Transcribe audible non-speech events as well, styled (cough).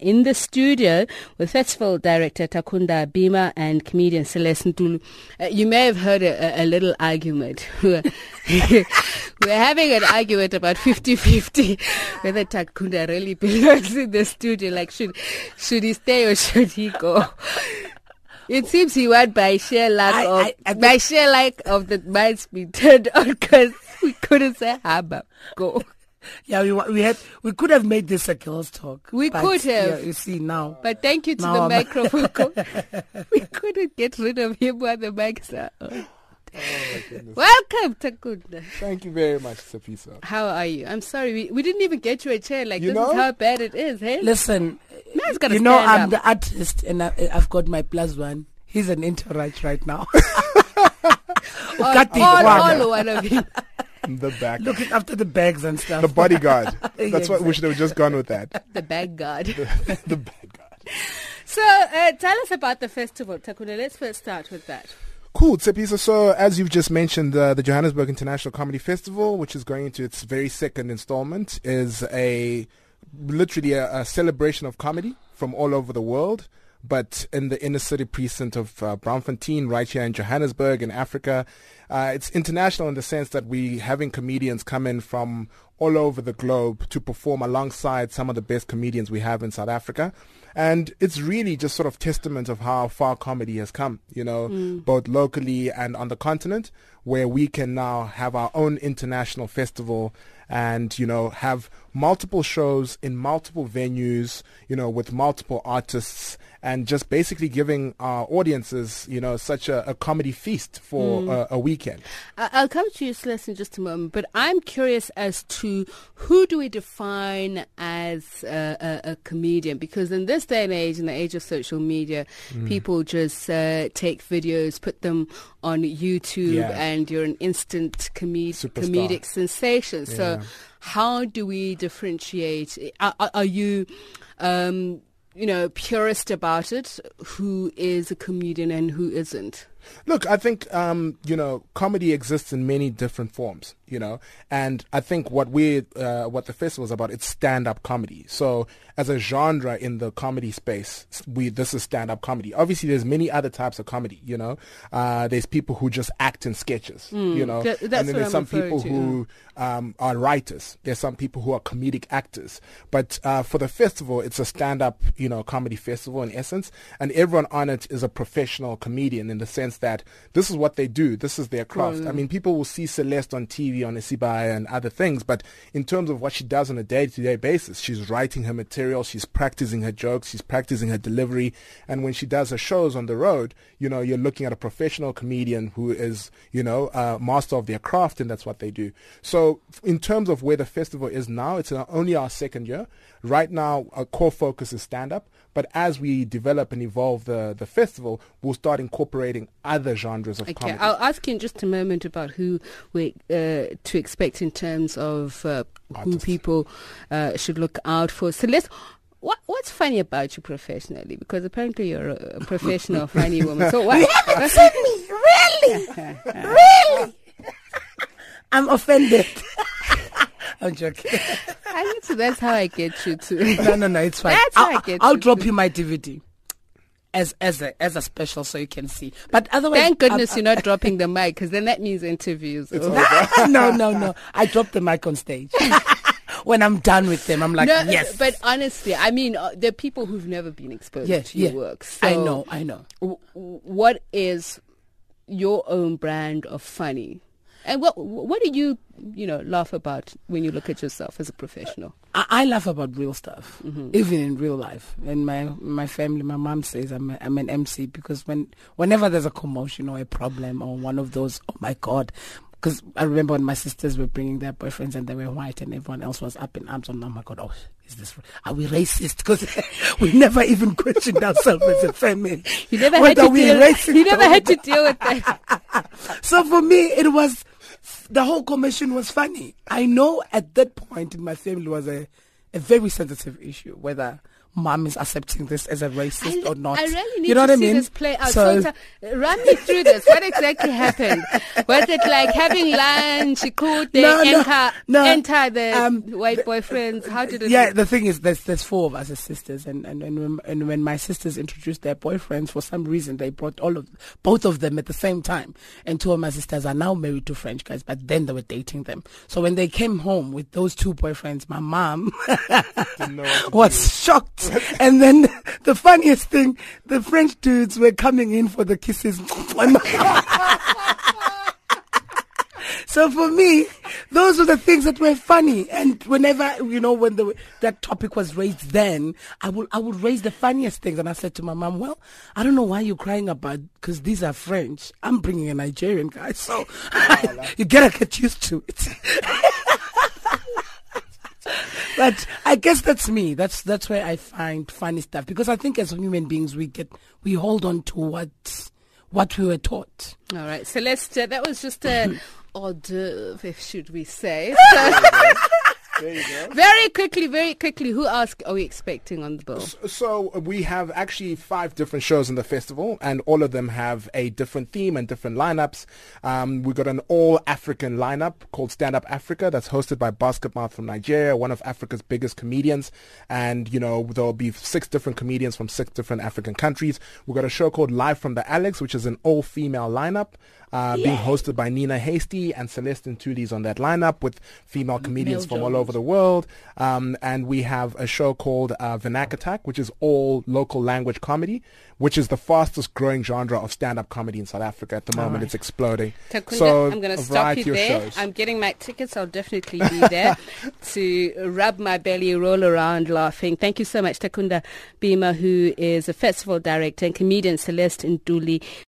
in the studio with festival director Takunda Bima and comedian Celeste Ntuli. Uh, you may have heard a, a little argument. (laughs) (laughs) We're having an argument about 50-50 (laughs) whether Takunda really belongs in the studio. Like, should should he stay or should he go? It seems he went by sheer lack I, of I, I, by sheer lack of the mics being turned on because we couldn't say Haba go. Yeah, we we had we could have made this a girls' talk. We but, could have. Yeah, you see now. But thank you to the (laughs) microphone. we couldn't get rid of him while the mics are on. Oh Welcome, Takunda. Thank you very much, Sapisa. How are you? I'm sorry, we, we didn't even get you a chair. Like, you this know? is how bad it is, hey? Listen, you know, I'm up. the artist and I, have got my plus one. He's an entourage right now. (laughs) all, all, all one of you (laughs) the back. Looking after the bags and stuff. The bodyguard. (laughs) That's what we should have just gone with that. (laughs) The bag guard. The, the bag guard. So uh, tell us about the festival, Takunda. Let's first start with that. Cool, Tsepisa. So, as you've just mentioned, uh, the Johannesburg International Comedy Festival, which is going into its very second installment, is a literally a, a celebration of comedy from all over the world but in the inner city precinct of uh, right here in Johannesburg in Africa. Uh, it's international in the sense that we having comedians come in from all over the globe to perform alongside some of the best comedians we have in South Africa. And it's really just sort of testament of how far comedy has come, you know, mm. both locally and on the continent, where we can now have our own international festival and, you know, have multiple shows in multiple venues, you know, with multiple artists and just basically giving our audiences, you know, such a, a comedy feast for mm. a, a, weekend. I'll come to you, Celeste, in just a moment, but I'm curious as to who do we define as a, a comedian? Because in this day and age, in the age of social media, mm. people just uh, take videos, put them on YouTube, yeah. and you're an instant com- comedic sensation. Yeah. So how do we differentiate? Are, are you, um, you know, purist about it? Who is a comedian and who isn't? Look, I think um, you know comedy exists in many different forms, you know, and I think what we uh, what the festival is about it's stand up comedy. So as a genre in the comedy space, we this is stand up comedy. Obviously, there's many other types of comedy, you know. Uh, there's people who just act in sketches, mm, you know, th- and then there's some people to. who um, are writers. There's some people who are comedic actors. But uh, for the festival, it's a stand up, you know, comedy festival in essence, and everyone on it is a professional comedian in the sense that this is what they do. This is their craft. Mm. I mean, people will see Celeste on TV, on Isibaya and other things, but in terms of what she does on a day-to-day basis, she's writing her material, she's practicing her jokes, she's practicing her delivery, and when she does her shows on the road, you know, you're looking at a professional comedian who is, you know, a master of their craft, and that's what they do. So, in terms of where the festival is now, it's only our second year. Right now, our core focus is stand-up, but as we develop and evolve the, the festival, we'll start incorporating other genres of okay, comedy. I'll ask you in just a moment about who we uh, to expect in terms of uh, who people uh, should look out for. So let's. What, what's funny about you professionally? Because apparently you're a, professional (laughs) funny woman. So what? me, (laughs) really, really. I'm offended. (laughs) I'm joking. I so that's how I get you to. No, no, no, it's fine. That's I'll, how I get I'll you drop to. you my DVD as as a as a special so you can see. But otherwise, thank goodness I'm, you're not dropping the mic because then that means interviews. (laughs) (laughs) no, no, no. I drop the mic on stage. (laughs) when I'm done with them, I'm like, no, yes. But honestly, I mean, uh, there are people who've never been exposed yes, to your yeah. work. So I know, I know. W- what is your own brand of funny? And what what do you you know laugh about when you look at yourself as a professional? I, I laugh about real stuff, mm-hmm. even in real life. And my my family, my mom says I'm a, I'm an MC because when whenever there's a commotion or a problem or one of those, oh my god, because I remember when my sisters were bringing their boyfriends and they were white and everyone else was up in arms on, oh my God, oh, is this, are we racist? Because (laughs) we never even questioned ourselves as a family. You never, had to, deal, you never had to deal with that. (laughs) so for me, it was the whole commission was funny. I know at that point in my family was a, a very sensitive issue, whether mom is accepting this as a racist I, or not. I really need you know to what I mean? this play out. So- So, run me through this. What exactly happened? Was it like having lunch, could they No, no, enter, no. enter the Um, white boyfriends? How did it yeah, the thing is, there's there's four of us as sisters, and and and when, and when my sisters introduced their boyfriends, for some reason they brought all of both of them at the same time, and two of my sisters are now married to French guys, but then they were dating them. So when they came home with those two boyfriends, my mom Didn't know (laughs) what to do. was shocked, (laughs) and then the funniest thing, the French dudes were coming in for the kisses. (laughs) So for me, those were the things that were funny. And whenever you know when the that topic was raised, then I would I would raise the funniest things. And I said to my mom, "Well, I don't know why you're crying about because these are French. I'm bringing a Nigerian guy, so (laughs) you gotta get used to it." But I guess that's me. That's that's where I find funny stuff because I think as human beings we get we hold on to what what we were taught. All right, Celeste, uh, that was just a (laughs) hors d'oeuvre, should we say. (laughs) So, There you go. very quickly, very quickly, who else are we expecting on the bill? So we have actually five different shows in the festival, and all of them have a different theme and different lineups. Um, we've got an all-African lineup called Stand Up Africa that's hosted by Basketmouth from Nigeria, one of Africa's biggest comedians. And, you know, there'll be six different comedians from six different African countries. We've got a show called Live from the Alex, which is an all-female lineup. Uh, being hosted by Nina Hastie and Celeste Ntuli's on that lineup with female comedians from all Jones. Over the world. Um, and we have a show called uh, Vernac Attack, which is all local language comedy, which is the fastest growing genre of stand-up comedy in South Africa at the moment. It's exploding. Takunda, so I'm going to stop you there. shows. I'm getting my tickets. I'll definitely be there (laughs) to rub my belly, roll around laughing. Thank you so much, Takunda Bima, who is a festival director and comedian Celeste Ntuli.